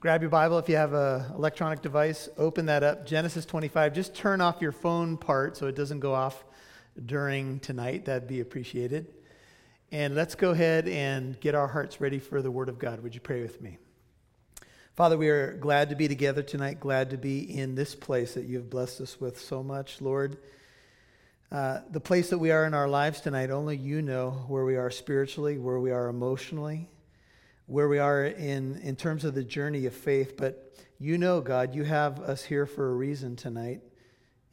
grab your Bible if you have an electronic device, open that up, Genesis 25. Just turn off your phone part so it doesn't go off during tonight. That'd be appreciated. And let's go ahead and get our hearts ready for the Word of God. Would you pray with me? Father, we are glad to be together tonight, glad to be in this place that you have blessed us with so much, Lord. Uh, the place that we are in our lives tonight, only you know where we are spiritually, where we are emotionally, where we are in, in terms of the journey of faith. But you know, God, you have us here for a reason tonight,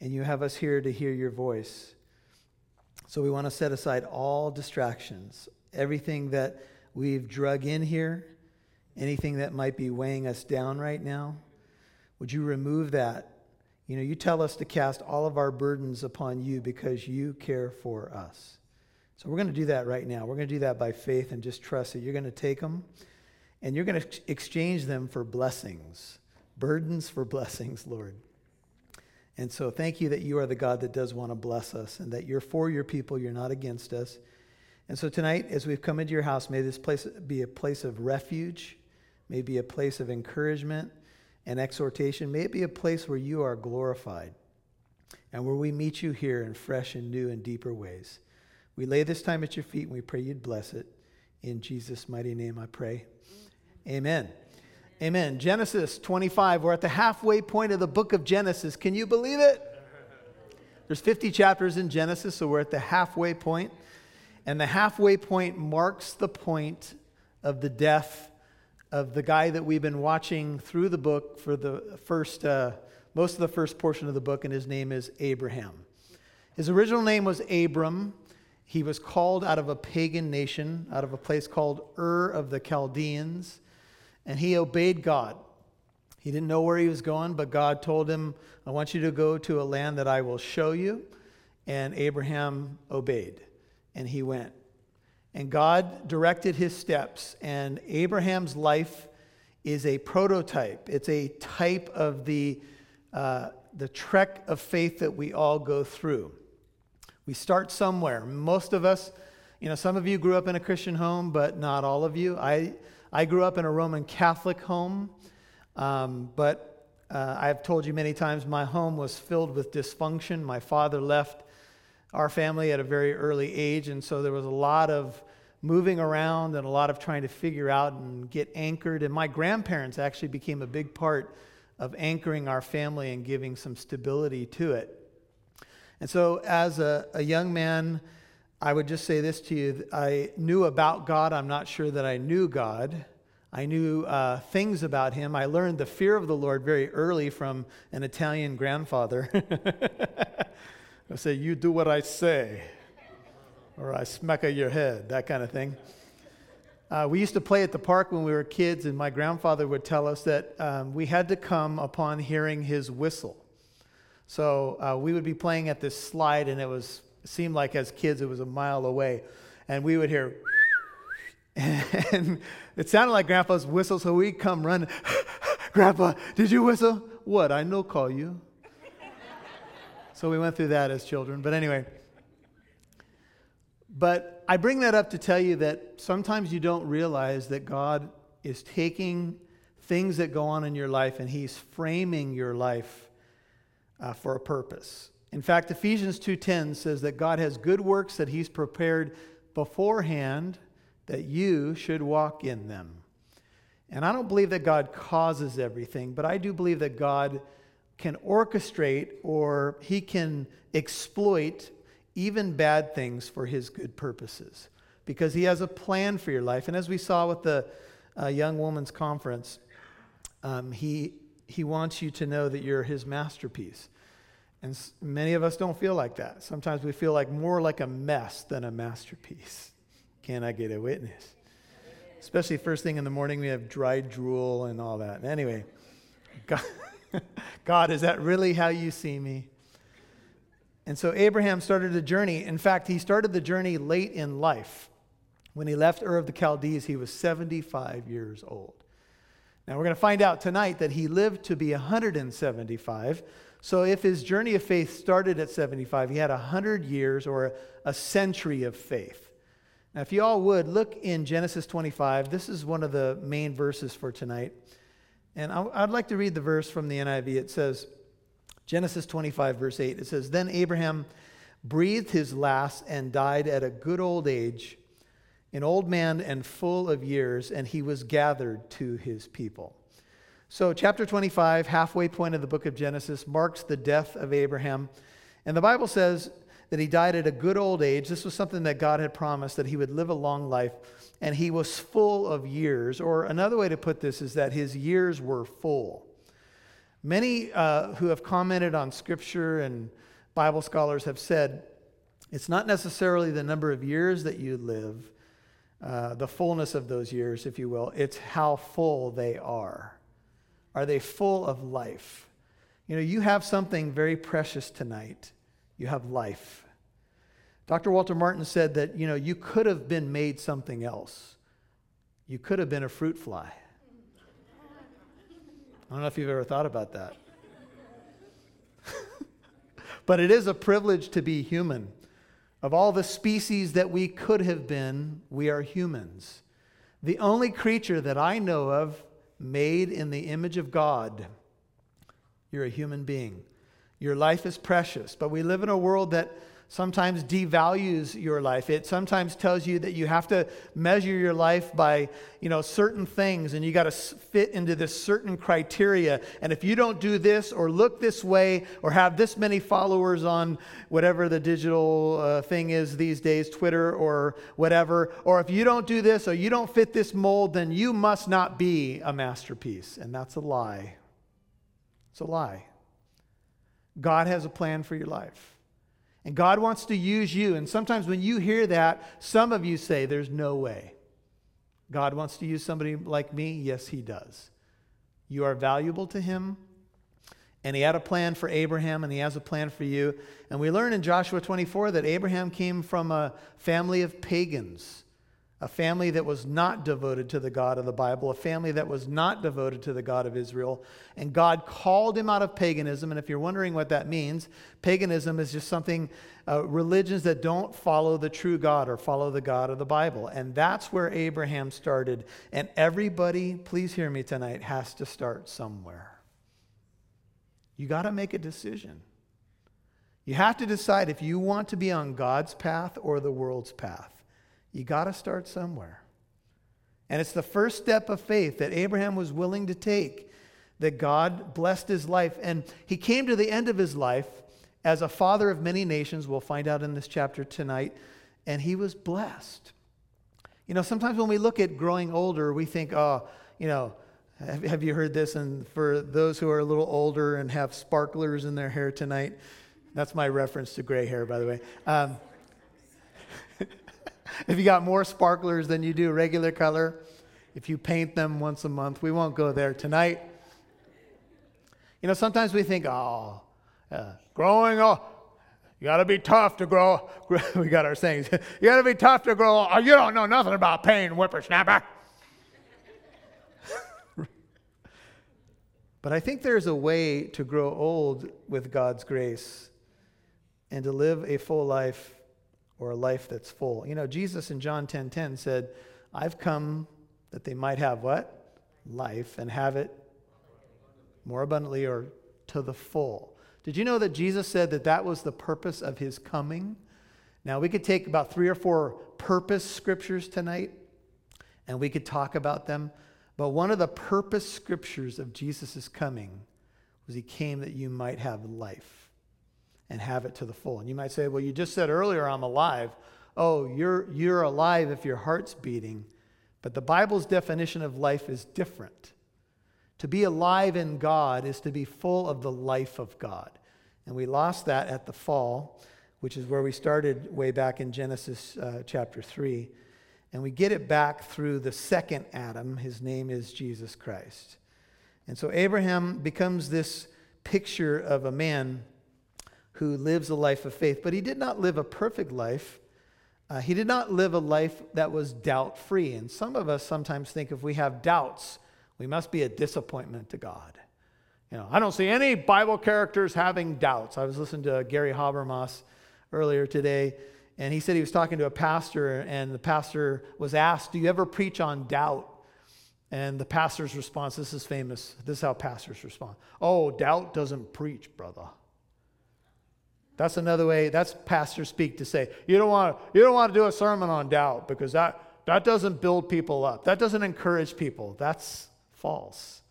and you have us here to hear your voice. So we want to set aside all distractions, everything that we've drug in here, anything that might be weighing us down right now. Would you remove that you know, you tell us to cast all of our burdens upon you because you care for us. So we're going to do that right now. We're going to do that by faith and just trust that you're going to take them and you're going to exchange them for blessings, burdens for blessings, Lord. And so thank you that you are the God that does want to bless us and that you're for your people, you're not against us. And so tonight, as we've come into your house, may this place be a place of refuge, may be a place of encouragement and exhortation. May it be a place where you are glorified and where we meet you here in fresh and new and deeper ways. We lay this time at your feet and we pray you'd bless it. In Jesus' mighty name I pray. Amen. Amen. Genesis 25. We're at the halfway point of the book of Genesis. Can you believe it? There's 50 chapters in Genesis, so we're at the halfway point. And the halfway point marks the point of the death of the guy that we've been watching through the book for the first, uh, most of the first portion of the book, and his name is Abraham. His original name was Abram. He was called out of a pagan nation, out of a place called Ur of the Chaldeans, and he obeyed God. He didn't know where he was going, but God told him, I want you to go to a land that I will show you. And Abraham obeyed, and he went. And God directed his steps. And Abraham's life is a prototype, it's a type of the, uh, the trek of faith that we all go through. We start somewhere. Most of us, you know, some of you grew up in a Christian home, but not all of you. I, I grew up in a Roman Catholic home, um, but uh, I've told you many times my home was filled with dysfunction. My father left our family at a very early age, and so there was a lot of moving around and a lot of trying to figure out and get anchored. And my grandparents actually became a big part of anchoring our family and giving some stability to it. And so, as a, a young man, I would just say this to you I knew about God. I'm not sure that I knew God. I knew uh, things about him. I learned the fear of the Lord very early from an Italian grandfather. I say, You do what I say or I smack your head, that kind of thing. Uh, we used to play at the park when we were kids, and my grandfather would tell us that um, we had to come upon hearing his whistle. So uh, we would be playing at this slide, and it was seemed like as kids it was a mile away, and we would hear, and it sounded like Grandpa's whistle. So we'd come running, Grandpa, did you whistle? What? I no call you. so we went through that as children. But anyway. But I bring that up to tell you that sometimes you don't realize that God is taking things that go on in your life and He's framing your life uh, for a purpose. In fact, Ephesians 2:10 says that God has good works that He's prepared beforehand that you should walk in them. And I don't believe that God causes everything, but I do believe that God can orchestrate or He can exploit even bad things for his good purposes because he has a plan for your life. And as we saw with the uh, young woman's conference, um, he, he wants you to know that you're his masterpiece. And many of us don't feel like that. Sometimes we feel like more like a mess than a masterpiece. Can I get a witness? Especially first thing in the morning, we have dried drool and all that. Anyway, God, God, is that really how you see me? And so Abraham started a journey. In fact, he started the journey late in life. When he left Ur of the Chaldees, he was 75 years old. Now, we're going to find out tonight that he lived to be 175. So, if his journey of faith started at 75, he had 100 years or a century of faith. Now, if you all would, look in Genesis 25. This is one of the main verses for tonight. And I, would like to read the verse from the NIV. It says, Genesis 25, verse 8, it says, Then Abraham breathed his last and died at a good old age, an old man and full of years, and he was gathered to his people. So, chapter 25, halfway point of the book of Genesis, marks the death of Abraham. And the Bible says that he died at a good old age. This was something that God had promised, that he would live a long life and he was full of years. Or another way to put this is that his years were full. Many uh, who have commented on scripture and Bible scholars have said it's not necessarily the number of years that you live, uh, the fullness of those years, if you will, it's how full they are. Are they full of life? You know, you have something very precious tonight. You have life. Dr. Walter Martin said that, you know, you could have been made something else. You could have been a fruit fly. I don't know if you've ever thought about that. but it is a privilege to be human. Of all the species that we could have been, we are humans. The only creature that I know of made in the image of God, you're a human being. Your life is precious, but we live in a world that sometimes devalues your life. It sometimes tells you that you have to measure your life by, you know, certain things and you got to fit into this certain criteria. And if you don't do this or look this way or have this many followers on whatever the digital uh, thing is these days, Twitter or whatever, or if you don't do this or you don't fit this mold, then you must not be a masterpiece. And that's a lie. It's a lie. God has a plan for your life. And God wants to use you. And sometimes when you hear that, some of you say, There's no way. God wants to use somebody like me? Yes, He does. You are valuable to Him. And He had a plan for Abraham, and He has a plan for you. And we learn in Joshua 24 that Abraham came from a family of pagans a family that was not devoted to the God of the Bible, a family that was not devoted to the God of Israel. And God called him out of paganism. And if you're wondering what that means, paganism is just something, uh, religions that don't follow the true God or follow the God of the Bible. And that's where Abraham started. And everybody, please hear me tonight, has to start somewhere. You got to make a decision. You have to decide if you want to be on God's path or the world's path. You got to start somewhere. And it's the first step of faith that Abraham was willing to take that God blessed his life. And he came to the end of his life as a father of many nations. We'll find out in this chapter tonight. And he was blessed. You know, sometimes when we look at growing older, we think, oh, you know, have, have you heard this? And for those who are a little older and have sparklers in their hair tonight, that's my reference to gray hair, by the way. Um, if you got more sparklers than you do regular color, if you paint them once a month, we won't go there tonight. You know, sometimes we think, oh, uh, growing up, you got to be tough to grow. we got our sayings. you got to be tough to grow. Oh, you don't know nothing about pain, whippersnapper. but I think there's a way to grow old with God's grace and to live a full life or a life that's full. You know, Jesus in John 10:10 10, 10 said, "I've come that they might have what? Life and have it more abundantly or to the full." Did you know that Jesus said that that was the purpose of his coming? Now, we could take about 3 or 4 purpose scriptures tonight and we could talk about them, but one of the purpose scriptures of Jesus' coming was he came that you might have life and have it to the full. And you might say, well, you just said earlier, I'm alive. Oh, you're, you're alive if your heart's beating. But the Bible's definition of life is different. To be alive in God is to be full of the life of God. And we lost that at the fall, which is where we started way back in Genesis uh, chapter 3. And we get it back through the second Adam. His name is Jesus Christ. And so Abraham becomes this picture of a man who lives a life of faith. But he did not live a perfect life. Uh, he did not live a life that was doubt free. And some of us sometimes think if we have doubts, we must be a disappointment to God. You know, I don't see any Bible characters having doubts. I was listening to Gary Habermas earlier today, and he said he was talking to a pastor, and the pastor was asked, Do you ever preach on doubt? And the pastor's response this is famous. This is how pastors respond Oh, doubt doesn't preach, brother. That's another way, that's pastor speak to say, you don't want you don't want to do a sermon on doubt because that, that doesn't build people up. That doesn't encourage people. That's false.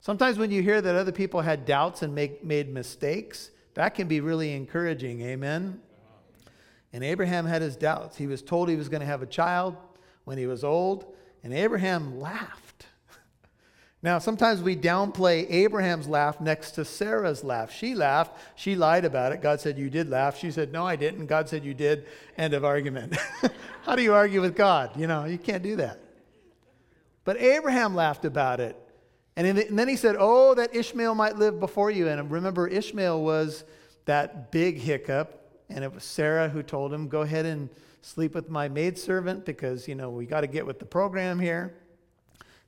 Sometimes when you hear that other people had doubts and make, made mistakes, that can be really encouraging. Amen? And Abraham had his doubts. He was told he was going to have a child when he was old, and Abraham laughed. Now, sometimes we downplay Abraham's laugh next to Sarah's laugh. She laughed. She lied about it. God said, You did laugh. She said, No, I didn't. God said, You did. End of argument. How do you argue with God? You know, you can't do that. But Abraham laughed about it. And, the, and then he said, Oh, that Ishmael might live before you. And remember, Ishmael was that big hiccup. And it was Sarah who told him, Go ahead and sleep with my maidservant because, you know, we got to get with the program here.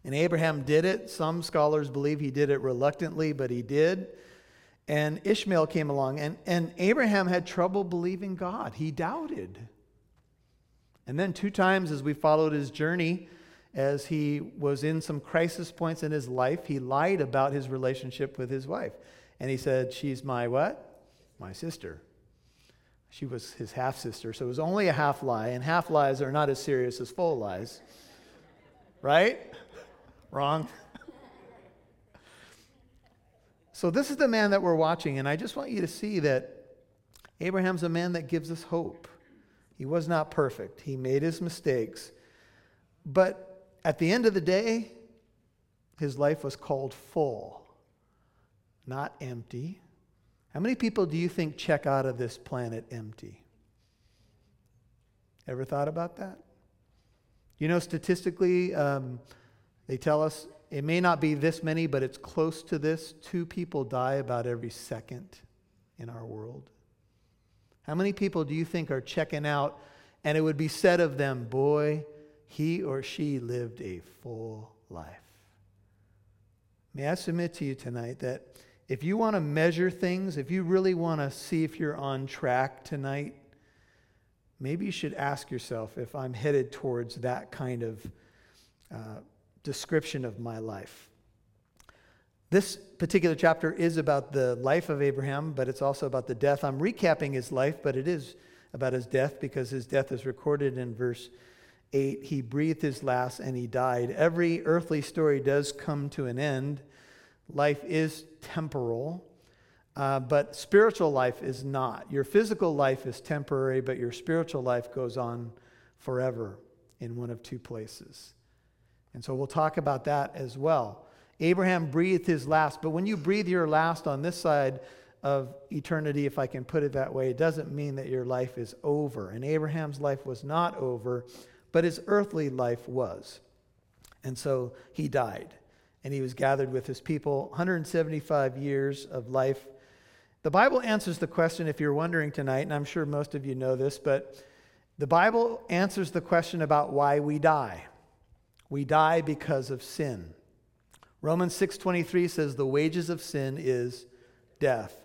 And Abraham did it. Some scholars believe he did it reluctantly, but he did. And Ishmael came along, and, and Abraham had trouble believing God. He doubted. And then, two times as we followed his journey, as he was in some crisis points in his life, he lied about his relationship with his wife. And he said, She's my what? My sister. She was his half sister, so it was only a half lie, and half lies are not as serious as full lies. Right? Wrong. So, this is the man that we're watching, and I just want you to see that Abraham's a man that gives us hope. He was not perfect, he made his mistakes. But at the end of the day, his life was called full, not empty. How many people do you think check out of this planet empty? Ever thought about that? You know, statistically, um, they tell us it may not be this many, but it's close to this. Two people die about every second in our world. How many people do you think are checking out and it would be said of them, boy, he or she lived a full life? May I submit to you tonight that if you want to measure things, if you really want to see if you're on track tonight, maybe you should ask yourself if I'm headed towards that kind of uh, description of my life. This particular chapter is about the life of Abraham, but it's also about the death. I'm recapping his life, but it is about his death because his death is recorded in verse 8. He breathed his last and he died. Every earthly story does come to an end. Life is temporal, uh, but spiritual life is not. Your physical life is temporary, but your spiritual life goes on forever in one of two places. And so we'll talk about that as well. Abraham breathed his last, but when you breathe your last on this side of eternity, if I can put it that way, it doesn't mean that your life is over. And Abraham's life was not over, but his earthly life was. And so he died and he was gathered with his people 175 years of life. The Bible answers the question, if you're wondering tonight, and I'm sure most of you know this, but the Bible answers the question about why we die. We die because of sin. Romans 6:23 says the wages of sin is death.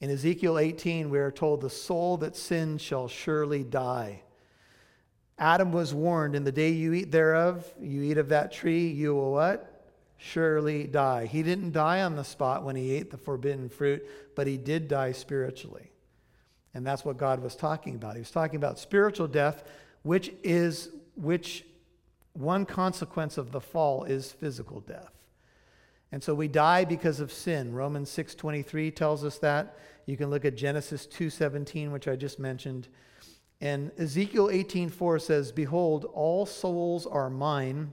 In Ezekiel 18 we are told the soul that sins shall surely die. Adam was warned in the day you eat thereof, you eat of that tree, you will what? surely die. He didn't die on the spot when he ate the forbidden fruit, but he did die spiritually. And that's what God was talking about. He was talking about spiritual death, which is which one consequence of the fall is physical death. And so we die because of sin. Romans 6:23 tells us that. You can look at Genesis 2:17 which I just mentioned. And Ezekiel 18:4 says, "Behold, all souls are mine."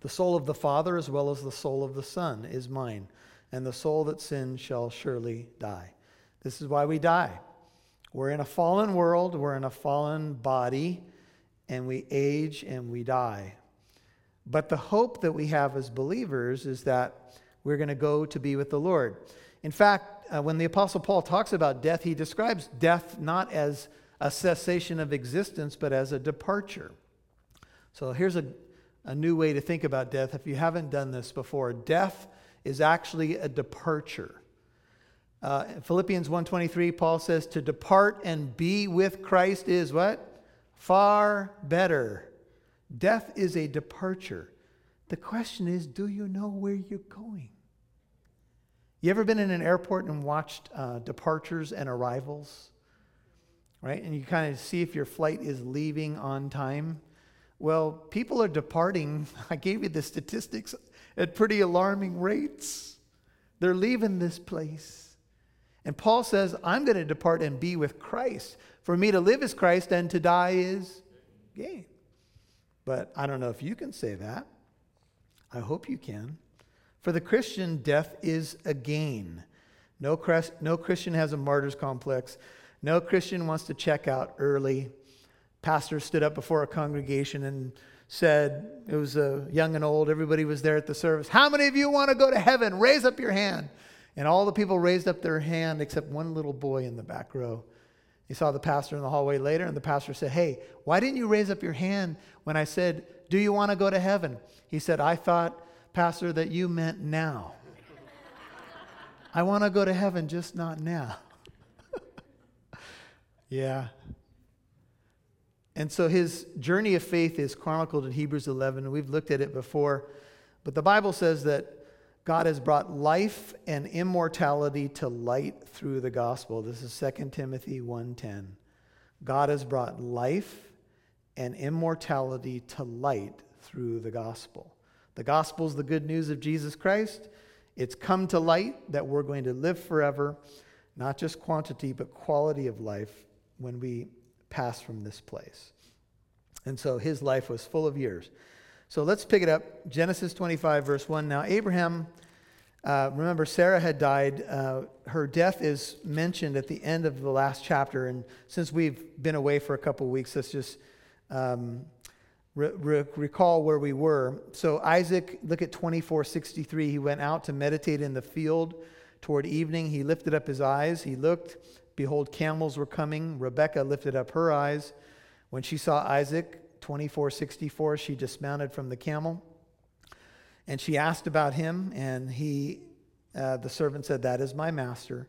The soul of the Father as well as the soul of the Son is mine, and the soul that sins shall surely die. This is why we die. We're in a fallen world, we're in a fallen body, and we age and we die. But the hope that we have as believers is that we're going to go to be with the Lord. In fact, uh, when the Apostle Paul talks about death, he describes death not as a cessation of existence, but as a departure. So here's a a new way to think about death if you haven't done this before. Death is actually a departure. Uh, Philippians 1:23 Paul says to depart and be with Christ is what? Far better. Death is a departure. The question is do you know where you're going? You ever been in an airport and watched uh, departures and arrivals? Right? And you kind of see if your flight is leaving on time. Well, people are departing. I gave you the statistics at pretty alarming rates. They're leaving this place. And Paul says, I'm going to depart and be with Christ. For me to live is Christ and to die is gain. But I don't know if you can say that. I hope you can. For the Christian, death is a gain. No, no Christian has a martyr's complex. No Christian wants to check out early. Pastor stood up before a congregation and said, it was a young and old, everybody was there at the service. How many of you want to go to heaven? Raise up your hand. And all the people raised up their hand except one little boy in the back row. He saw the pastor in the hallway later, and the pastor said, Hey, why didn't you raise up your hand when I said, Do you want to go to heaven? He said, I thought, Pastor, that you meant now. I want to go to heaven, just not now. yeah. And so his journey of faith is chronicled in Hebrews 11. We've looked at it before. But the Bible says that God has brought life and immortality to light through the gospel. This is 2 Timothy 1:10. God has brought life and immortality to light through the gospel. The gospel is the good news of Jesus Christ. It's come to light that we're going to live forever, not just quantity, but quality of life when we pass from this place. And so his life was full of years. So let's pick it up. Genesis 25, verse 1. Now, Abraham, uh, remember, Sarah had died. Uh, her death is mentioned at the end of the last chapter. And since we've been away for a couple weeks, let's just um, re- re- recall where we were. So, Isaac, look at 2463. He went out to meditate in the field toward evening. He lifted up his eyes. He looked. Behold, camels were coming. Rebekah lifted up her eyes. When she saw Isaac, 2464, she dismounted from the camel. And she asked about him, and he, uh, the servant said, That is my master.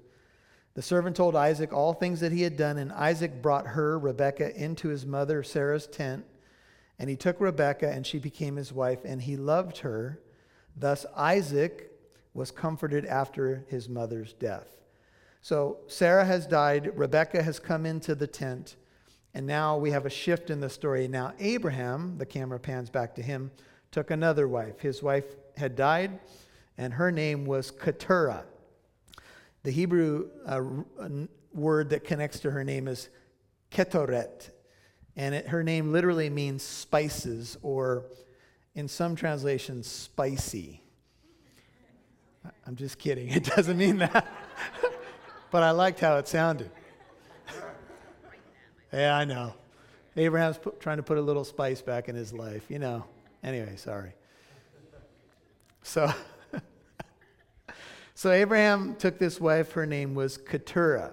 The servant told Isaac all things that he had done, and Isaac brought her, Rebekah, into his mother Sarah's tent. And he took Rebekah, and she became his wife, and he loved her. Thus Isaac was comforted after his mother's death. So Sarah has died, Rebekah has come into the tent. And now we have a shift in the story. Now, Abraham, the camera pans back to him, took another wife. His wife had died, and her name was Keturah. The Hebrew uh, word that connects to her name is Ketoret. And it, her name literally means spices, or in some translations, spicy. I'm just kidding. It doesn't mean that. but I liked how it sounded. Yeah, I know. Abraham's trying to put a little spice back in his life, you know. Anyway, sorry. So, so Abraham took this wife. Her name was Keturah.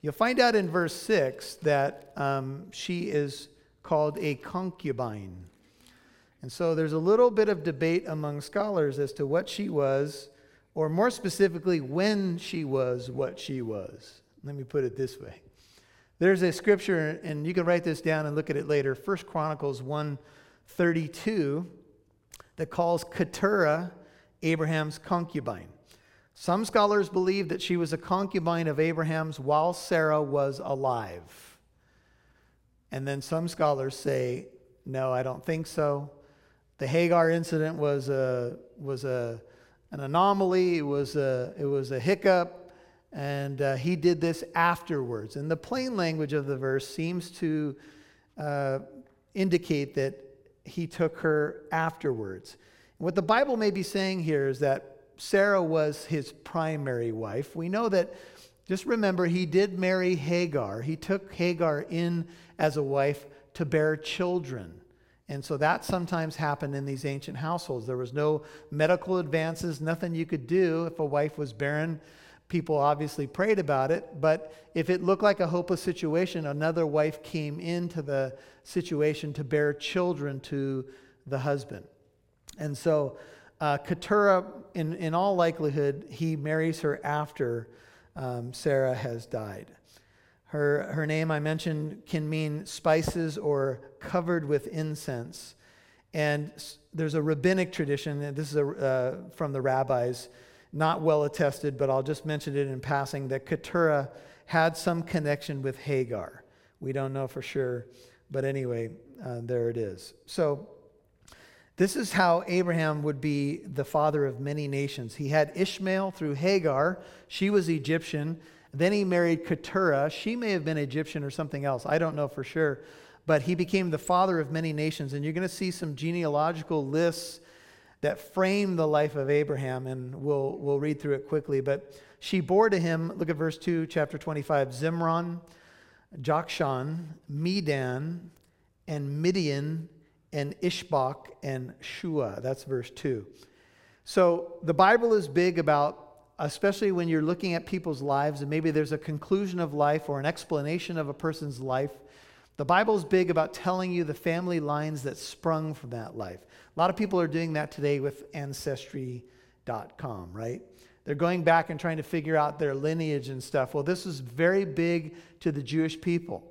You'll find out in verse 6 that um, she is called a concubine. And so there's a little bit of debate among scholars as to what she was, or more specifically, when she was what she was. Let me put it this way. There's a scripture, and you can write this down and look at it later. First Chronicles 132 that calls Keturah Abraham's concubine. Some scholars believe that she was a concubine of Abraham's while Sarah was alive. And then some scholars say, no, I don't think so. The Hagar incident was, a, was a, an anomaly, it was a, it was a hiccup. And uh, he did this afterwards. And the plain language of the verse seems to uh, indicate that he took her afterwards. What the Bible may be saying here is that Sarah was his primary wife. We know that, just remember, he did marry Hagar. He took Hagar in as a wife to bear children. And so that sometimes happened in these ancient households. There was no medical advances, nothing you could do if a wife was barren people obviously prayed about it, but if it looked like a hopeless situation, another wife came into the situation to bear children to the husband. And so uh, Keturah, in, in all likelihood, he marries her after um, Sarah has died. Her, her name, I mentioned, can mean spices or covered with incense. And there's a rabbinic tradition, and this is a, uh, from the rabbis, not well attested, but I'll just mention it in passing, that Keturah had some connection with Hagar. We don't know for sure, but anyway, uh, there it is. So, this is how Abraham would be the father of many nations. He had Ishmael through Hagar, she was Egyptian. Then he married Keturah. She may have been Egyptian or something else. I don't know for sure. But he became the father of many nations. And you're going to see some genealogical lists that frame the life of Abraham, and we'll, we'll read through it quickly. But she bore to him, look at verse 2, chapter 25, Zimron, Jokshan, Medan, and Midian, and Ishbak, and Shua. That's verse 2. So the Bible is big about especially when you're looking at people's lives and maybe there's a conclusion of life or an explanation of a person's life. The Bible's big about telling you the family lines that sprung from that life. A lot of people are doing that today with Ancestry.com, right? They're going back and trying to figure out their lineage and stuff. Well, this was very big to the Jewish people.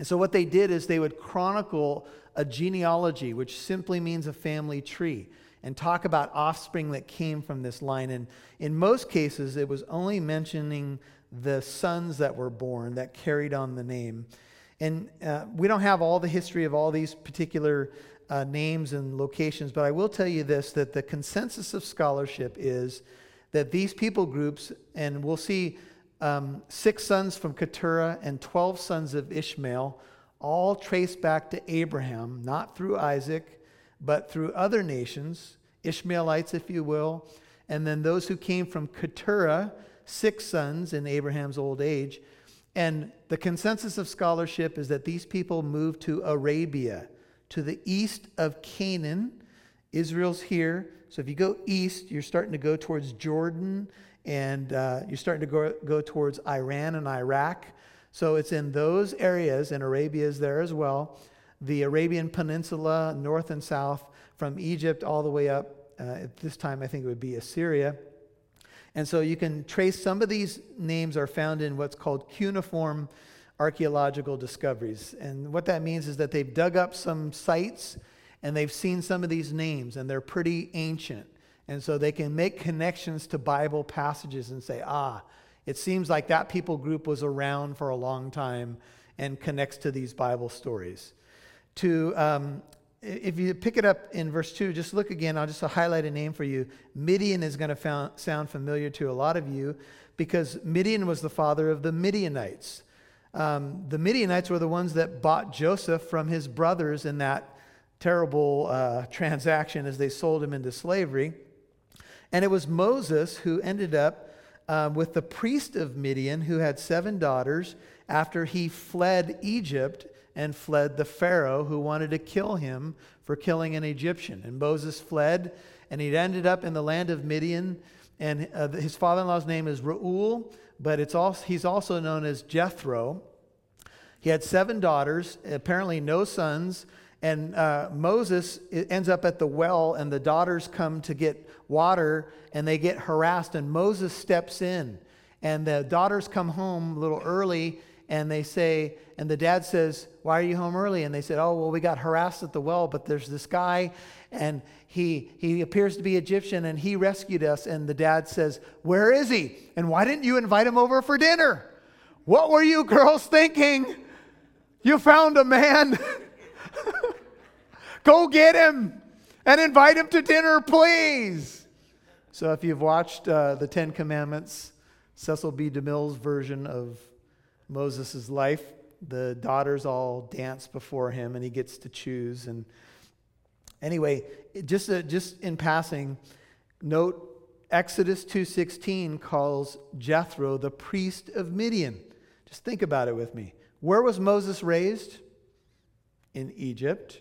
And so, what they did is they would chronicle a genealogy, which simply means a family tree and talk about offspring that came from this line. And in most cases, it was only mentioning the sons that were born that carried on the name. And uh, we don't have all the history of all these particular uh, names and locations, but I will tell you this that the consensus of scholarship is that these people groups, and we'll see um, six sons from Keturah and 12 sons of Ishmael, all trace back to Abraham, not through Isaac, but through other nations, Ishmaelites, if you will, and then those who came from Keturah, six sons in Abraham's old age. And the consensus of scholarship is that these people moved to Arabia, to the east of Canaan. Israel's here. So if you go east, you're starting to go towards Jordan and uh, you're starting to go, go towards Iran and Iraq. So it's in those areas, and Arabia is there as well the Arabian Peninsula, north and south, from Egypt all the way up. Uh, at this time, I think it would be Assyria. And so you can trace some of these names are found in what's called cuneiform archaeological discoveries. And what that means is that they've dug up some sites and they've seen some of these names, and they're pretty ancient. And so they can make connections to Bible passages and say, ah, it seems like that people group was around for a long time and connects to these Bible stories to, um, if you pick it up in verse 2, just look again. I'll just highlight a name for you. Midian is going to sound familiar to a lot of you because Midian was the father of the Midianites. Um, the Midianites were the ones that bought Joseph from his brothers in that terrible uh, transaction as they sold him into slavery. And it was Moses who ended up uh, with the priest of Midian who had seven daughters after he fled Egypt and fled the Pharaoh who wanted to kill him for killing an Egyptian. And Moses fled, and he ended up in the land of Midian. And uh, his father in law's name is Reuel, but it's also, he's also known as Jethro. He had seven daughters, apparently no sons. And uh, Moses ends up at the well, and the daughters come to get water, and they get harassed. And Moses steps in, and the daughters come home a little early, and they say, and the dad says, Why are you home early? And they said, Oh, well, we got harassed at the well, but there's this guy, and he, he appears to be Egyptian, and he rescued us. And the dad says, Where is he? And why didn't you invite him over for dinner? What were you girls thinking? You found a man. Go get him and invite him to dinner, please. So, if you've watched uh, the Ten Commandments, Cecil B. DeMille's version of Moses' life. The daughters all dance before him, and he gets to choose. And anyway, just, uh, just in passing, note Exodus 2.16 calls Jethro the priest of Midian. Just think about it with me. Where was Moses raised? In Egypt.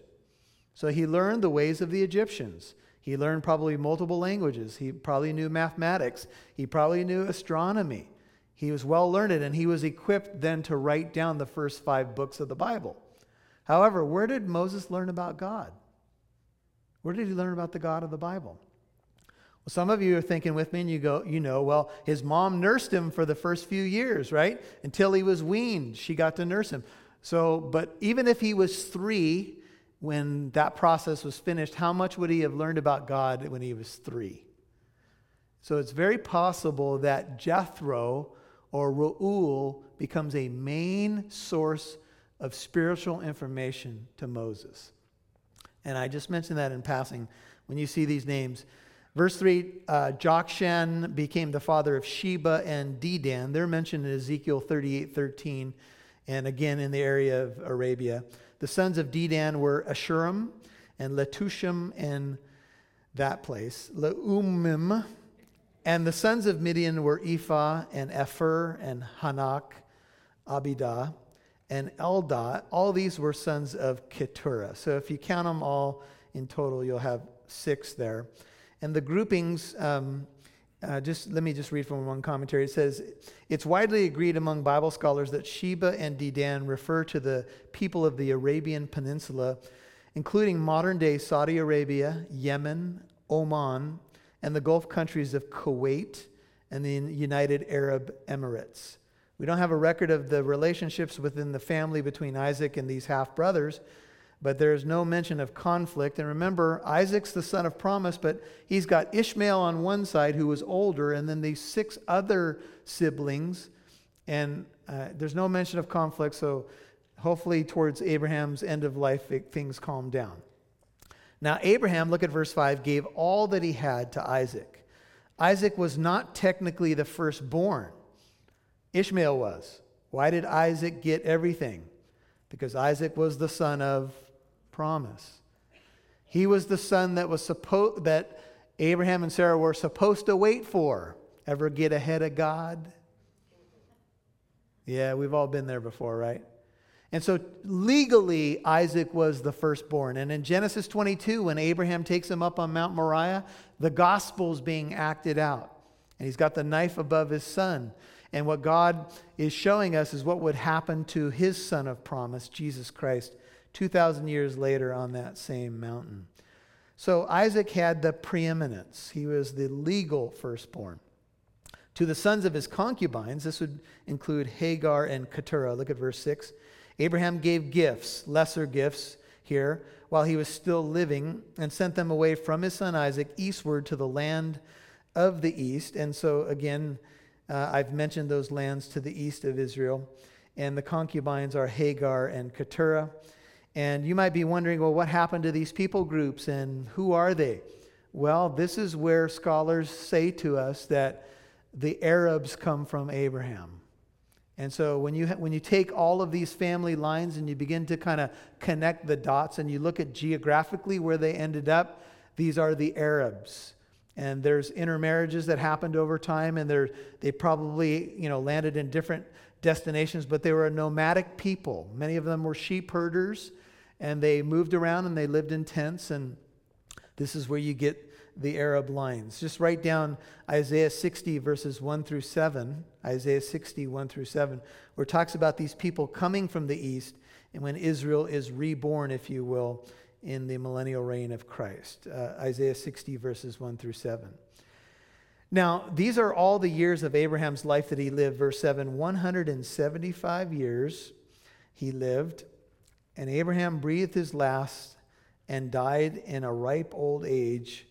So he learned the ways of the Egyptians. He learned probably multiple languages. He probably knew mathematics. He probably knew astronomy. He was well learned and he was equipped then to write down the first five books of the Bible. However, where did Moses learn about God? Where did he learn about the God of the Bible? Well, some of you are thinking with me and you go, you know, well, his mom nursed him for the first few years, right? Until he was weaned, she got to nurse him. So, but even if he was three when that process was finished, how much would he have learned about God when he was three? So it's very possible that Jethro or Reuel becomes a main source of spiritual information to Moses. And I just mentioned that in passing when you see these names. Verse 3 uh, Jokshan became the father of Sheba and Dedan. They're mentioned in Ezekiel 38 13, and again in the area of Arabia. The sons of Dedan were Ashurim and Letushim and that place, Leumim. And the sons of Midian were Ephah and Epher and Hanoch, Abidah, and Eldah. All these were sons of Keturah. So if you count them all in total, you'll have six there. And the groupings, um, uh, just let me just read from one commentary. It says, It's widely agreed among Bible scholars that Sheba and Dedan refer to the people of the Arabian Peninsula, including modern day Saudi Arabia, Yemen, Oman, and the Gulf countries of Kuwait and the United Arab Emirates. We don't have a record of the relationships within the family between Isaac and these half brothers, but there is no mention of conflict. And remember, Isaac's the son of promise, but he's got Ishmael on one side who was older, and then these six other siblings. And uh, there's no mention of conflict, so hopefully, towards Abraham's end of life, it, things calm down. Now, Abraham, look at verse 5, gave all that he had to Isaac. Isaac was not technically the firstborn, Ishmael was. Why did Isaac get everything? Because Isaac was the son of promise. He was the son that was supposed that Abraham and Sarah were supposed to wait for. Ever get ahead of God? Yeah, we've all been there before, right? And so legally, Isaac was the firstborn. And in Genesis 22, when Abraham takes him up on Mount Moriah, the gospel's being acted out. And he's got the knife above his son. And what God is showing us is what would happen to his son of promise, Jesus Christ, 2,000 years later on that same mountain. So Isaac had the preeminence, he was the legal firstborn. To the sons of his concubines, this would include Hagar and Keturah. Look at verse 6. Abraham gave gifts, lesser gifts here, while he was still living, and sent them away from his son Isaac eastward to the land of the east. And so, again, uh, I've mentioned those lands to the east of Israel. And the concubines are Hagar and Keturah. And you might be wondering, well, what happened to these people groups and who are they? Well, this is where scholars say to us that the Arabs come from Abraham. And so when you, ha- when you take all of these family lines and you begin to kind of connect the dots and you look at geographically where they ended up, these are the Arabs. And there's intermarriages that happened over time, and they're probably you know, landed in different destinations, but they were a nomadic people. Many of them were sheep herders and they moved around and they lived in tents and this is where you get the Arab lines. Just write down Isaiah 60, verses 1 through 7. Isaiah 60, 1 through 7, where it talks about these people coming from the east and when Israel is reborn, if you will, in the millennial reign of Christ. Uh, Isaiah 60, verses 1 through 7. Now, these are all the years of Abraham's life that he lived. Verse 7 175 years he lived and Abraham breathed his last and died in a ripe old age,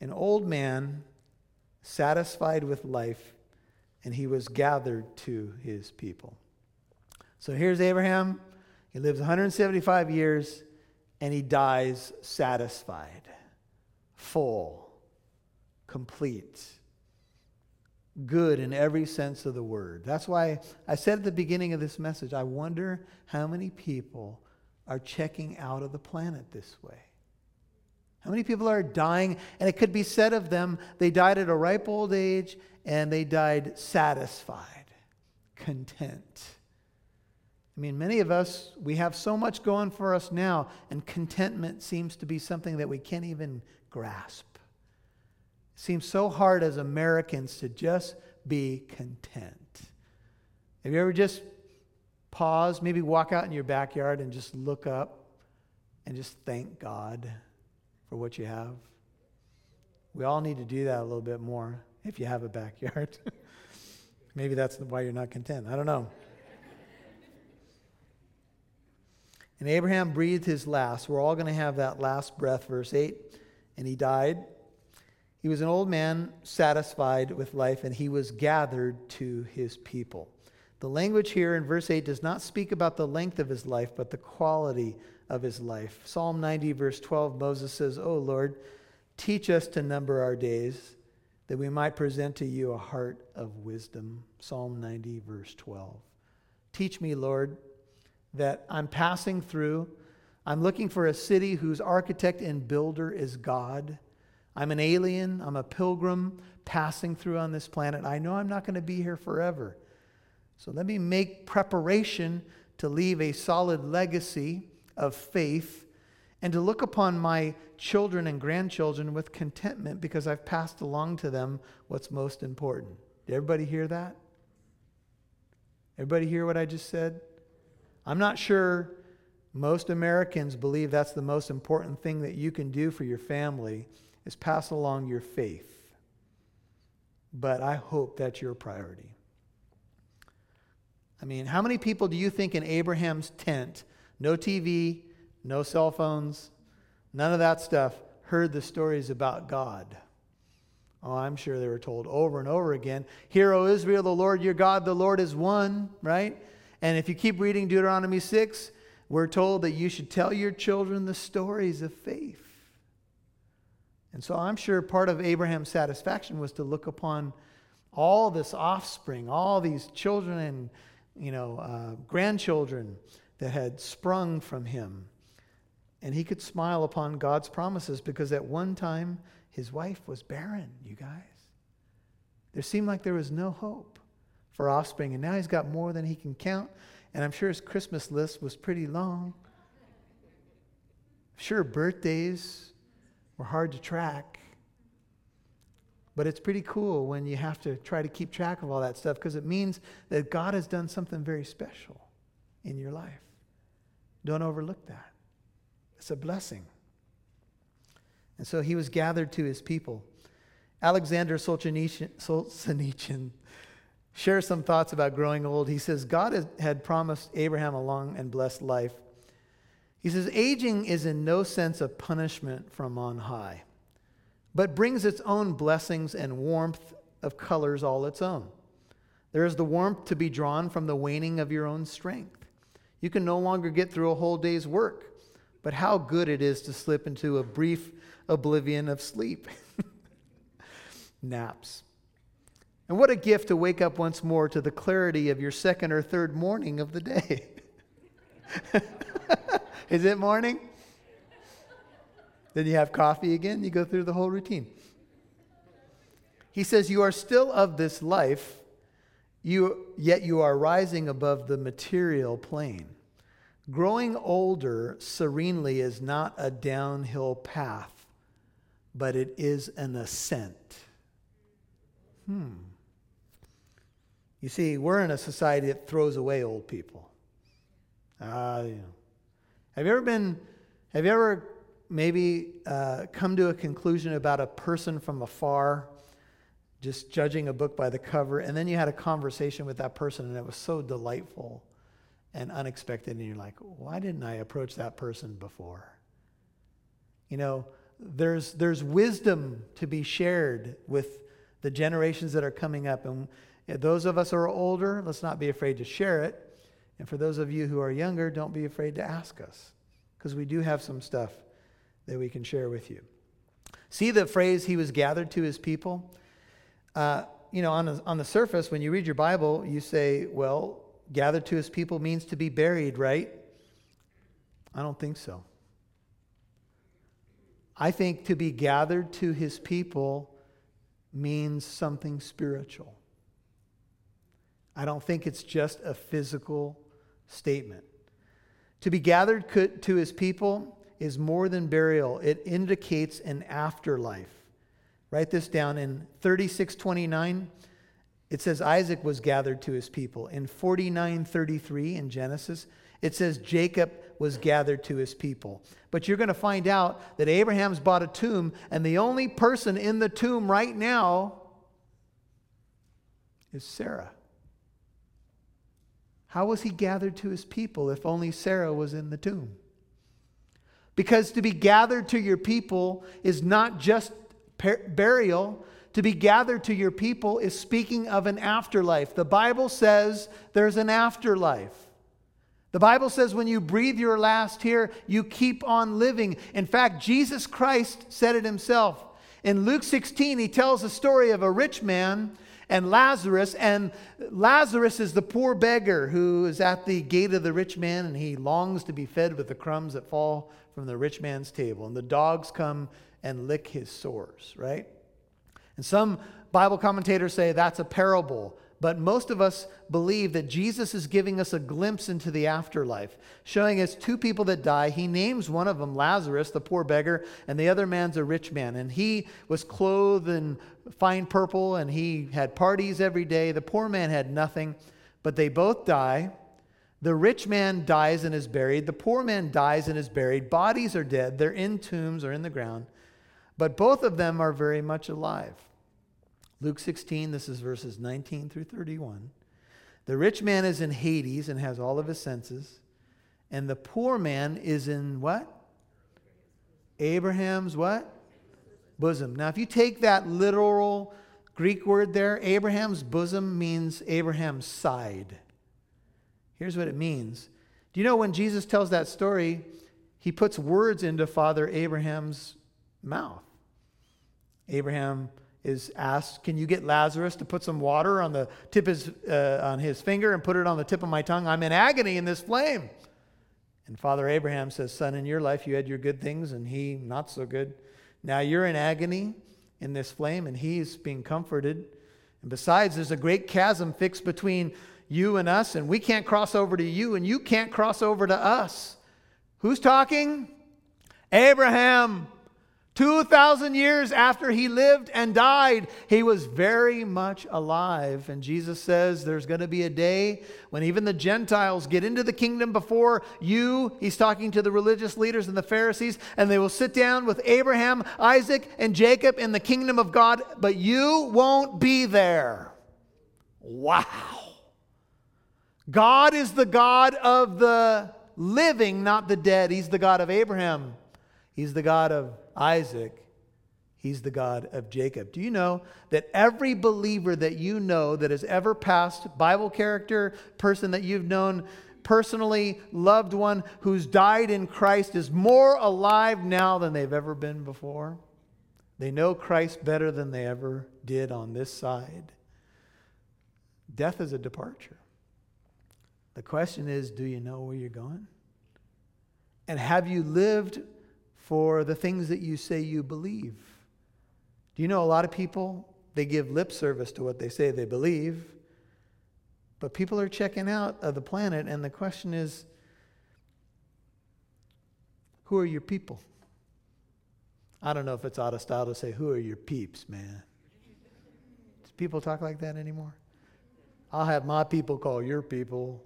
an old man, satisfied with life, and he was gathered to his people. So here's Abraham. He lives 175 years, and he dies satisfied, full, complete, good in every sense of the word. That's why I said at the beginning of this message I wonder how many people are checking out of the planet this way? How many people are dying? And it could be said of them, they died at a ripe old age and they died satisfied, content. I mean, many of us, we have so much going for us now, and contentment seems to be something that we can't even grasp. It seems so hard as Americans to just be content. Have you ever just pause, maybe walk out in your backyard and just look up and just thank God for what you have. We all need to do that a little bit more if you have a backyard. maybe that's why you're not content. I don't know. And Abraham breathed his last. We're all going to have that last breath, verse 8. And he died. He was an old man, satisfied with life, and he was gathered to his people. The language here in verse 8 does not speak about the length of his life, but the quality of his life. Psalm 90, verse 12, Moses says, Oh Lord, teach us to number our days, that we might present to you a heart of wisdom. Psalm 90, verse 12. Teach me, Lord, that I'm passing through. I'm looking for a city whose architect and builder is God. I'm an alien, I'm a pilgrim passing through on this planet. I know I'm not going to be here forever. So let me make preparation to leave a solid legacy of faith and to look upon my children and grandchildren with contentment because I've passed along to them what's most important. Did everybody hear that? Everybody hear what I just said? I'm not sure most Americans believe that's the most important thing that you can do for your family is pass along your faith. But I hope that's your priority. I mean, how many people do you think in Abraham's tent, no TV, no cell phones, none of that stuff, heard the stories about God? Oh, I'm sure they were told over and over again Hear, O Israel, the Lord your God, the Lord is one, right? And if you keep reading Deuteronomy 6, we're told that you should tell your children the stories of faith. And so I'm sure part of Abraham's satisfaction was to look upon all this offspring, all these children and you know, uh, grandchildren that had sprung from him. And he could smile upon God's promises because at one time his wife was barren, you guys. There seemed like there was no hope for offspring, and now he's got more than he can count. And I'm sure his Christmas list was pretty long. Sure, birthdays were hard to track. But it's pretty cool when you have to try to keep track of all that stuff because it means that God has done something very special in your life. Don't overlook that. It's a blessing. And so he was gathered to his people. Alexander Solzhenitsyn shares some thoughts about growing old. He says, God had promised Abraham a long and blessed life. He says, aging is in no sense a punishment from on high but brings its own blessings and warmth of colors all its own. There is the warmth to be drawn from the waning of your own strength. You can no longer get through a whole day's work, but how good it is to slip into a brief oblivion of sleep. Naps. And what a gift to wake up once more to the clarity of your second or third morning of the day. is it morning? Then you have coffee again, you go through the whole routine. He says, You are still of this life, you, yet you are rising above the material plane. Growing older serenely is not a downhill path, but it is an ascent. Hmm. You see, we're in a society that throws away old people. Uh, you know. Have you ever been, have you ever maybe uh, come to a conclusion about a person from afar, just judging a book by the cover, and then you had a conversation with that person and it was so delightful and unexpected, and you're like, why didn't I approach that person before? You know, there's, there's wisdom to be shared with the generations that are coming up. And those of us who are older, let's not be afraid to share it. And for those of you who are younger, don't be afraid to ask us because we do have some stuff that we can share with you. See the phrase, he was gathered to his people? Uh, you know, on on the surface, when you read your Bible, you say, well, gathered to his people means to be buried, right? I don't think so. I think to be gathered to his people means something spiritual. I don't think it's just a physical statement. To be gathered to his people is more than burial, it indicates an afterlife. Write this down in 3629. It says Isaac was gathered to his people. In 4933 in Genesis, it says Jacob was gathered to his people. But you're going to find out that Abraham's bought a tomb, and the only person in the tomb right now is Sarah. How was he gathered to his people if only Sarah was in the tomb? Because to be gathered to your people is not just burial, to be gathered to your people is speaking of an afterlife. The Bible says there's an afterlife. The Bible says when you breathe your last here, you keep on living. In fact, Jesus Christ said it himself. In Luke 16, he tells the story of a rich man and Lazarus. And Lazarus is the poor beggar who is at the gate of the rich man and he longs to be fed with the crumbs that fall from the rich man's table. And the dogs come and lick his sores, right? And some Bible commentators say that's a parable but most of us believe that Jesus is giving us a glimpse into the afterlife, showing us two people that die. He names one of them Lazarus, the poor beggar, and the other man's a rich man. And he was clothed in fine purple and he had parties every day. The poor man had nothing, but they both die. The rich man dies and is buried. The poor man dies and is buried. Bodies are dead. They're in tombs or in the ground. But both of them are very much alive. Luke 16, this is verses 19 through 31. The rich man is in Hades and has all of his senses. And the poor man is in what? Abraham's what? Bosom. Now, if you take that literal Greek word there, Abraham's bosom means Abraham's side. Here's what it means. Do you know when Jesus tells that story, he puts words into Father Abraham's mouth? Abraham is asked, Can you get Lazarus to put some water on the tip his, uh, on his finger and put it on the tip of my tongue? I'm in agony in this flame. And Father Abraham says, Son, in your life you had your good things and he not so good. Now you're in agony in this flame and he's being comforted. And besides, there's a great chasm fixed between you and us, and we can't cross over to you, and you can't cross over to us. Who's talking? Abraham. 2,000 years after he lived and died, he was very much alive. And Jesus says there's going to be a day when even the Gentiles get into the kingdom before you. He's talking to the religious leaders and the Pharisees, and they will sit down with Abraham, Isaac, and Jacob in the kingdom of God, but you won't be there. Wow. God is the God of the living, not the dead. He's the God of Abraham. He's the God of Isaac. He's the God of Jacob. Do you know that every believer that you know that has ever passed, Bible character, person that you've known personally, loved one who's died in Christ, is more alive now than they've ever been before? They know Christ better than they ever did on this side. Death is a departure. The question is do you know where you're going? And have you lived for the things that you say you believe. Do you know a lot of people, they give lip service to what they say they believe, but people are checking out of the planet, and the question is who are your people? I don't know if it's out of style to say, who are your peeps, man? Do people talk like that anymore? I'll have my people call your people.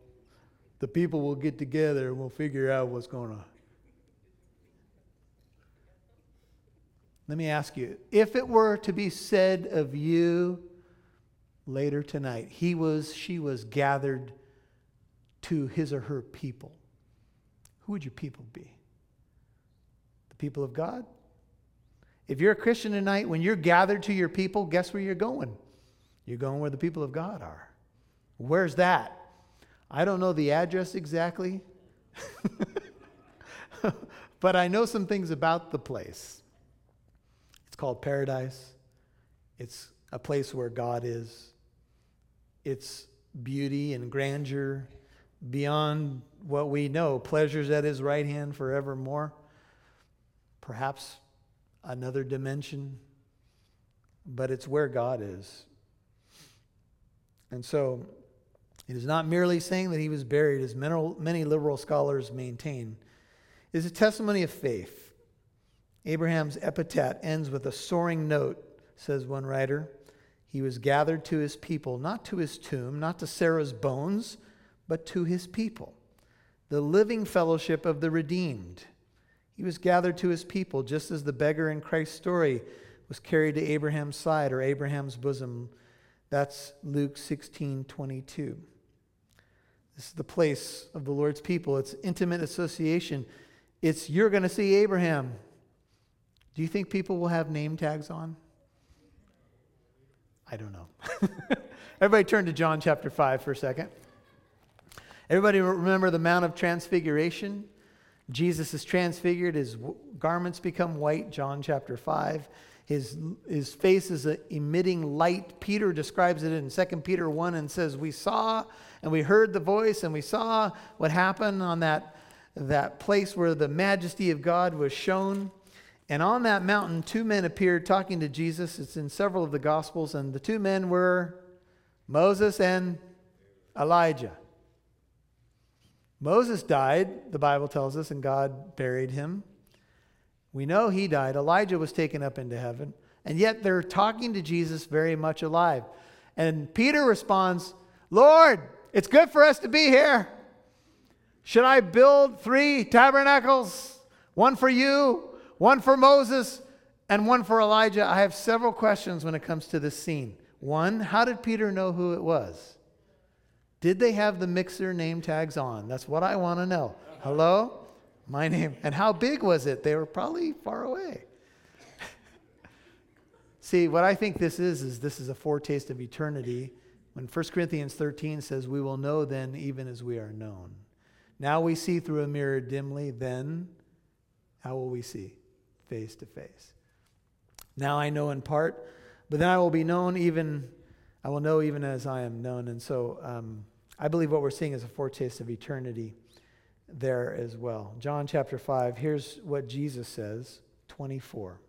The people will get together and we'll figure out what's going on. Let me ask you if it were to be said of you later tonight, he was, she was gathered to his or her people, who would your people be? The people of God? If you're a Christian tonight, when you're gathered to your people, guess where you're going? You're going where the people of God are. Where's that? I don't know the address exactly, but I know some things about the place called paradise. It's a place where God is. It's beauty and grandeur beyond what we know, pleasures at his right hand forevermore. Perhaps another dimension, but it's where God is. And so it is not merely saying that he was buried, as many liberal scholars maintain. It is a testimony of faith. Abraham's epitaph ends with a soaring note, says one writer. He was gathered to his people, not to his tomb, not to Sarah's bones, but to his people, the living fellowship of the redeemed. He was gathered to his people, just as the beggar in Christ's story was carried to Abraham's side or Abraham's bosom. That's Luke 16 22. This is the place of the Lord's people. It's intimate association. It's you're going to see Abraham. Do you think people will have name tags on? I don't know. Everybody turn to John chapter 5 for a second. Everybody remember the Mount of Transfiguration? Jesus is transfigured, his garments become white, John chapter 5. His, his face is emitting light. Peter describes it in 2 Peter 1 and says, We saw and we heard the voice and we saw what happened on that, that place where the majesty of God was shown. And on that mountain, two men appeared talking to Jesus. It's in several of the Gospels. And the two men were Moses and Elijah. Moses died, the Bible tells us, and God buried him. We know he died. Elijah was taken up into heaven. And yet they're talking to Jesus very much alive. And Peter responds, Lord, it's good for us to be here. Should I build three tabernacles? One for you, one for Moses, and one for Elijah? I have several questions when it comes to this scene. One, how did Peter know who it was? Did they have the mixer name tags on? That's what I want to know. Hello? My name. And how big was it? They were probably far away. See, what I think this is, is this is a foretaste of eternity. When 1 Corinthians 13 says, We will know then even as we are known. Now we see through a mirror dimly, then how will we see? Face to face. Now I know in part, but then I will be known even, I will know even as I am known. And so um, I believe what we're seeing is a foretaste of eternity there as well. John chapter 5, here's what Jesus says 24.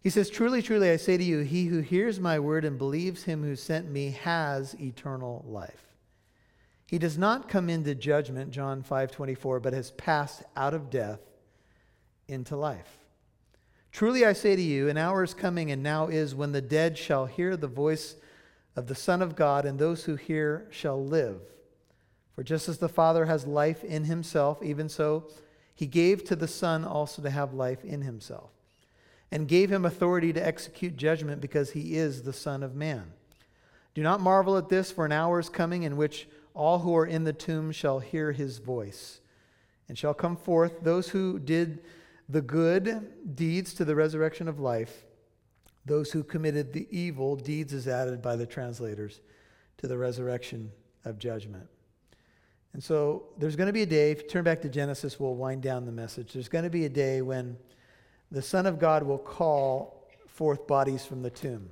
He says, Truly, truly, I say to you, he who hears my word and believes him who sent me has eternal life. He does not come into judgment, John 5 24, but has passed out of death into life. Truly, I say to you, an hour is coming and now is when the dead shall hear the voice of the Son of God, and those who hear shall live. For just as the Father has life in himself, even so he gave to the Son also to have life in himself, and gave him authority to execute judgment because he is the Son of Man. Do not marvel at this, for an hour is coming in which all who are in the tomb shall hear his voice, and shall come forth those who did the good deeds to the resurrection of life. Those who committed the evil deeds is added by the translators to the resurrection of judgment. And so there's going to be a day, if you turn back to Genesis, we'll wind down the message. There's going to be a day when the Son of God will call forth bodies from the tomb.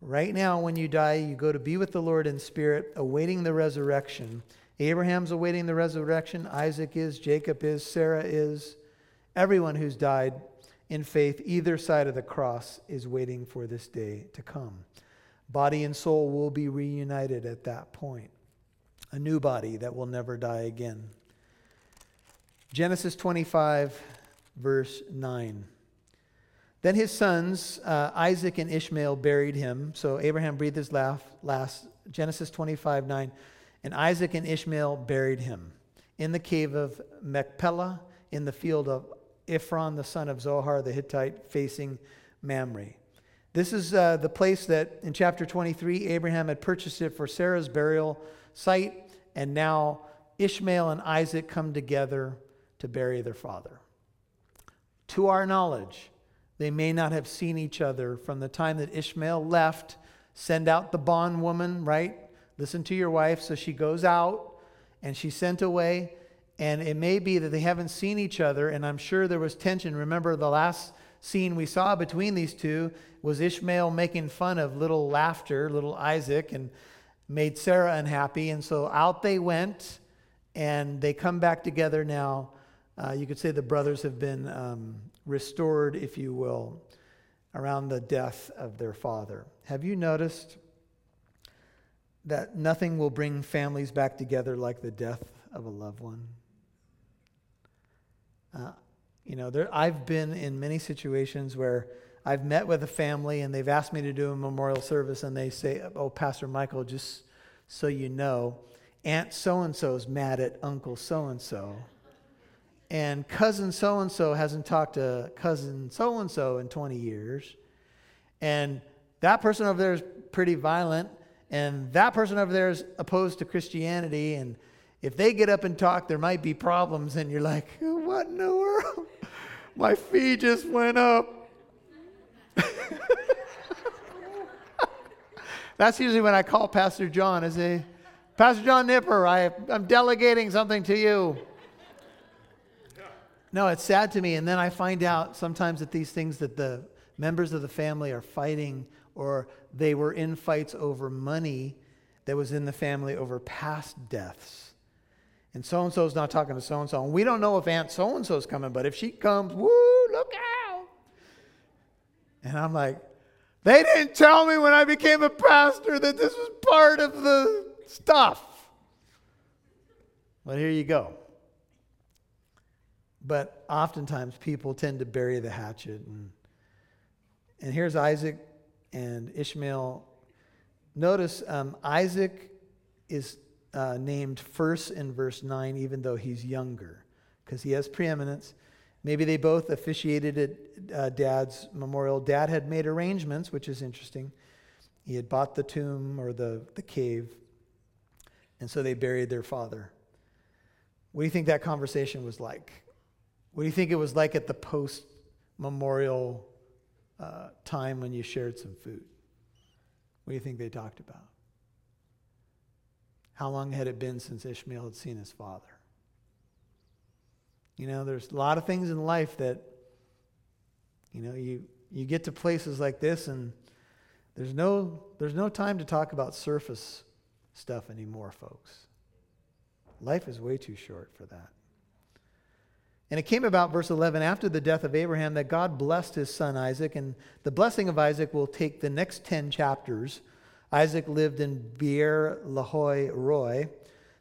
Right now, when you die, you go to be with the Lord in spirit, awaiting the resurrection. Abraham's awaiting the resurrection, Isaac is, Jacob is, Sarah is. Everyone who's died in faith, either side of the cross, is waiting for this day to come. Body and soul will be reunited at that point a new body that will never die again. Genesis 25, verse 9. Then his sons, uh, Isaac and Ishmael, buried him. So Abraham breathed his last, last, Genesis 25, 9. And Isaac and Ishmael buried him in the cave of Machpelah, in the field of Ephron, the son of Zohar the Hittite, facing Mamre. This is uh, the place that in chapter 23, Abraham had purchased it for Sarah's burial site and now Ishmael and Isaac come together to bury their father. To our knowledge, they may not have seen each other from the time that Ishmael left, send out the bondwoman, right? Listen to your wife. So she goes out and she's sent away. And it may be that they haven't seen each other, and I'm sure there was tension. Remember, the last scene we saw between these two was Ishmael making fun of little laughter, little Isaac, and made Sarah unhappy. And so out they went, and they come back together now. Uh, you could say the brothers have been um, restored, if you will, around the death of their father. Have you noticed that nothing will bring families back together like the death of a loved one? Uh, you know, there, I've been in many situations where I've met with a family and they've asked me to do a memorial service and they say, Oh, Pastor Michael, just so you know, Aunt so and so is mad at Uncle so and so. And cousin so and so hasn't talked to cousin so and so in 20 years. And that person over there is pretty violent. and that person over there is opposed to Christianity, and if they get up and talk, there might be problems, and you're like, what in the world? My fee just went up. That's usually when I call Pastor John. I say, Pastor John Nipper, I, I'm delegating something to you. No, it's sad to me. And then I find out sometimes that these things that the members of the family are fighting or they were in fights over money that was in the family over past deaths. And so and so is not talking to so and so. And we don't know if Aunt so and so is coming, but if she comes, woo, look out. And I'm like, they didn't tell me when I became a pastor that this was part of the stuff. But here you go. But oftentimes people tend to bury the hatchet. And, and here's Isaac and Ishmael. Notice um, Isaac is uh, named first in verse 9, even though he's younger, because he has preeminence. Maybe they both officiated at uh, dad's memorial. Dad had made arrangements, which is interesting. He had bought the tomb or the, the cave, and so they buried their father. What do you think that conversation was like? What do you think it was like at the post memorial uh, time when you shared some food? What do you think they talked about? How long had it been since Ishmael had seen his father? You know, there's a lot of things in life that, you know, you, you get to places like this and there's no, there's no time to talk about surface stuff anymore, folks. Life is way too short for that. And it came about, verse 11, after the death of Abraham, that God blessed his son Isaac. And the blessing of Isaac will take the next 10 chapters. Isaac lived in Beer Lahai Roi.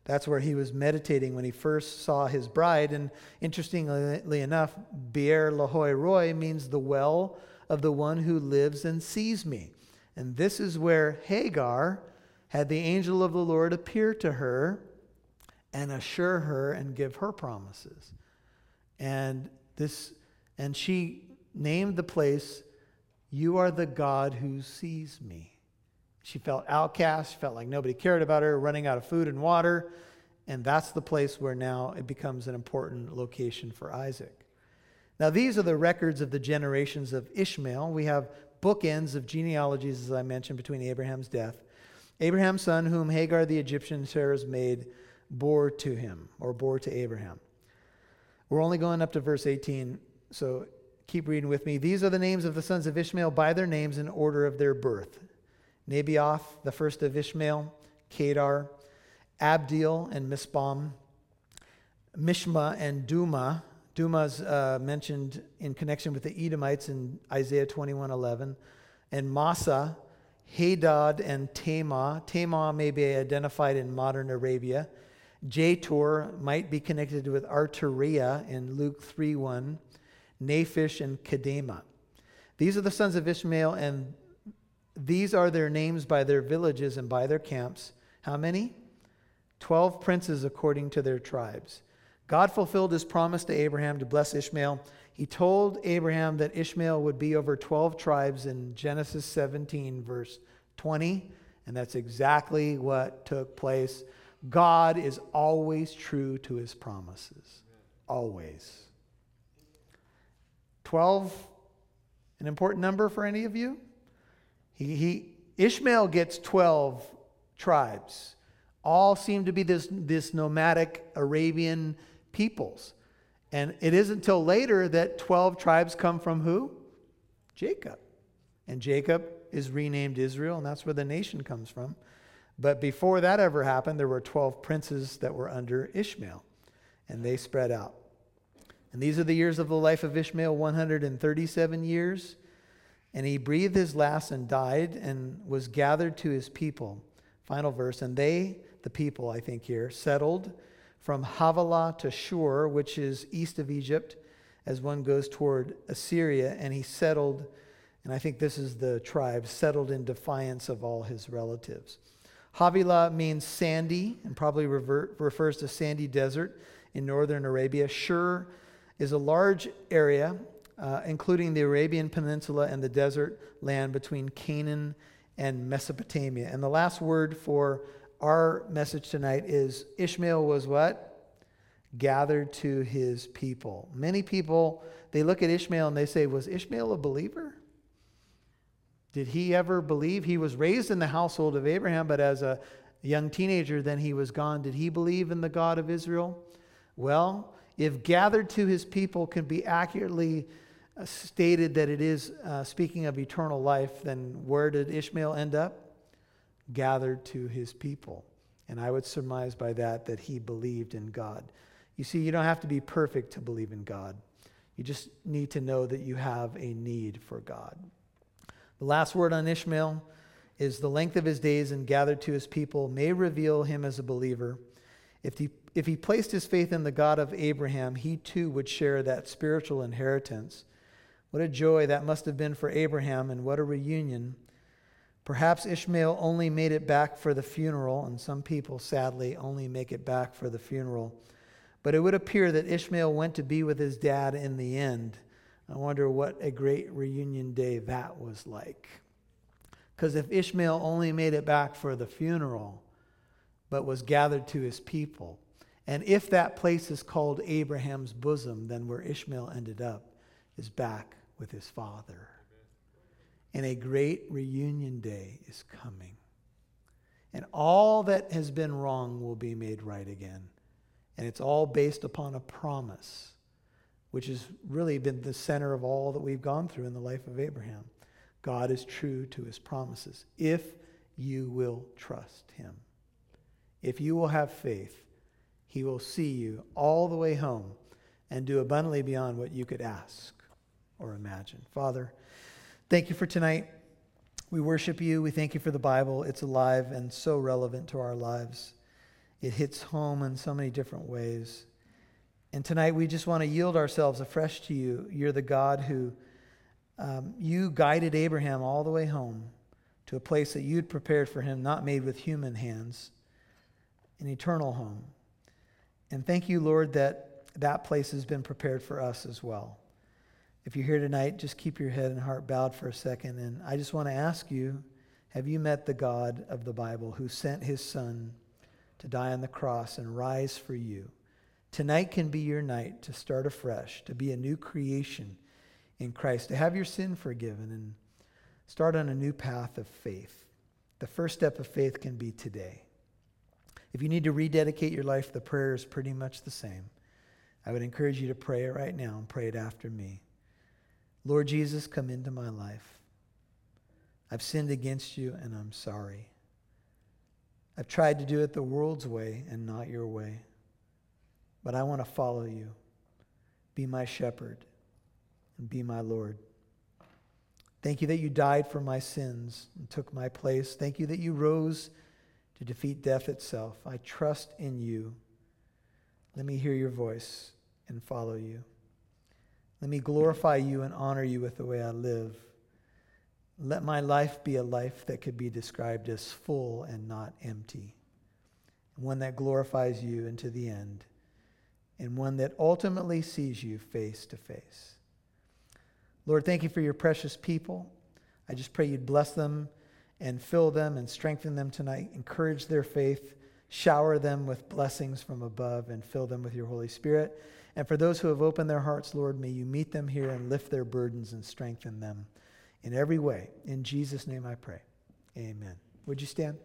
That's where he was meditating when he first saw his bride. And interestingly enough, Beer Lahai Roi means the well of the one who lives and sees me. And this is where Hagar had the angel of the Lord appear to her and assure her and give her promises. And this and she named the place you are the God who sees me. She felt outcast, felt like nobody cared about her, running out of food and water, and that's the place where now it becomes an important location for Isaac. Now, these are the records of the generations of Ishmael. We have bookends of genealogies, as I mentioned, between Abraham's death. Abraham's son, whom Hagar the Egyptian Sarah's maid bore to him, or bore to Abraham. We're only going up to verse 18, so keep reading with me. These are the names of the sons of Ishmael by their names in order of their birth Nebaioth, the first of Ishmael, Kedar, Adbeel and Mibsam, Mishma and Dumah. Dumah's uh, mentioned in connection with the Edomites in Isaiah 21:11, and Massa, Hadad, and Tama. Tama may be identified in modern Arabia. Jetur might be connected with Ituraea in Luke 3:1, Naphish and Kedemah. These are the sons of Ishmael, and these are their names by their villages and by their camps. How many? Twelve princes according to their tribes. God fulfilled his promise to Abraham to bless Ishmael. He told Abraham that Ishmael would be over 12 tribes in Genesis 17, verse 20, and that's exactly what took place. God is always true to his promises. Always. 12, an important number for any of you? He, he, Ishmael gets 12 tribes. All seem to be this, this nomadic Arabian peoples. And it isn't until later that 12 tribes come from who? Jacob. And Jacob is renamed Israel, and that's where the nation comes from. But before that ever happened, there were 12 princes that were under Ishmael, and they spread out. And these are the years of the life of Ishmael 137 years. And he breathed his last and died and was gathered to his people. Final verse. And they, the people, I think here, settled from Havilah to Shur, which is east of Egypt, as one goes toward Assyria. And he settled, and I think this is the tribe, settled in defiance of all his relatives. Havilah means sandy and probably revert, refers to sandy desert in northern Arabia. Shur is a large area, uh, including the Arabian Peninsula and the desert land between Canaan and Mesopotamia. And the last word for our message tonight is Ishmael was what? Gathered to his people. Many people, they look at Ishmael and they say, Was Ishmael a believer? Did he ever believe? He was raised in the household of Abraham, but as a young teenager, then he was gone. Did he believe in the God of Israel? Well, if gathered to his people can be accurately stated that it is uh, speaking of eternal life, then where did Ishmael end up? Gathered to his people. And I would surmise by that that he believed in God. You see, you don't have to be perfect to believe in God. You just need to know that you have a need for God. The last word on Ishmael is the length of his days and gathered to his people may reveal him as a believer. If he, if he placed his faith in the God of Abraham, he too would share that spiritual inheritance. What a joy that must have been for Abraham, and what a reunion. Perhaps Ishmael only made it back for the funeral, and some people, sadly, only make it back for the funeral. But it would appear that Ishmael went to be with his dad in the end. I wonder what a great reunion day that was like. Because if Ishmael only made it back for the funeral, but was gathered to his people, and if that place is called Abraham's bosom, then where Ishmael ended up is back with his father. And a great reunion day is coming. And all that has been wrong will be made right again. And it's all based upon a promise which has really been the center of all that we've gone through in the life of Abraham. God is true to his promises if you will trust him. If you will have faith, he will see you all the way home and do abundantly beyond what you could ask or imagine. Father, thank you for tonight. We worship you. We thank you for the Bible. It's alive and so relevant to our lives. It hits home in so many different ways. And tonight we just want to yield ourselves afresh to you. You're the God who um, you guided Abraham all the way home to a place that you'd prepared for him, not made with human hands, an eternal home. And thank you, Lord, that that place has been prepared for us as well. If you're here tonight, just keep your head and heart bowed for a second. And I just want to ask you have you met the God of the Bible who sent his son to die on the cross and rise for you? Tonight can be your night to start afresh, to be a new creation in Christ, to have your sin forgiven and start on a new path of faith. The first step of faith can be today. If you need to rededicate your life, the prayer is pretty much the same. I would encourage you to pray it right now and pray it after me. Lord Jesus, come into my life. I've sinned against you and I'm sorry. I've tried to do it the world's way and not your way but I want to follow you. Be my shepherd and be my Lord. Thank you that you died for my sins and took my place. Thank you that you rose to defeat death itself. I trust in you. Let me hear your voice and follow you. Let me glorify you and honor you with the way I live. Let my life be a life that could be described as full and not empty, one that glorifies you into the end and one that ultimately sees you face to face. Lord, thank you for your precious people. I just pray you'd bless them and fill them and strengthen them tonight, encourage their faith, shower them with blessings from above, and fill them with your Holy Spirit. And for those who have opened their hearts, Lord, may you meet them here and lift their burdens and strengthen them in every way. In Jesus' name I pray. Amen. Would you stand?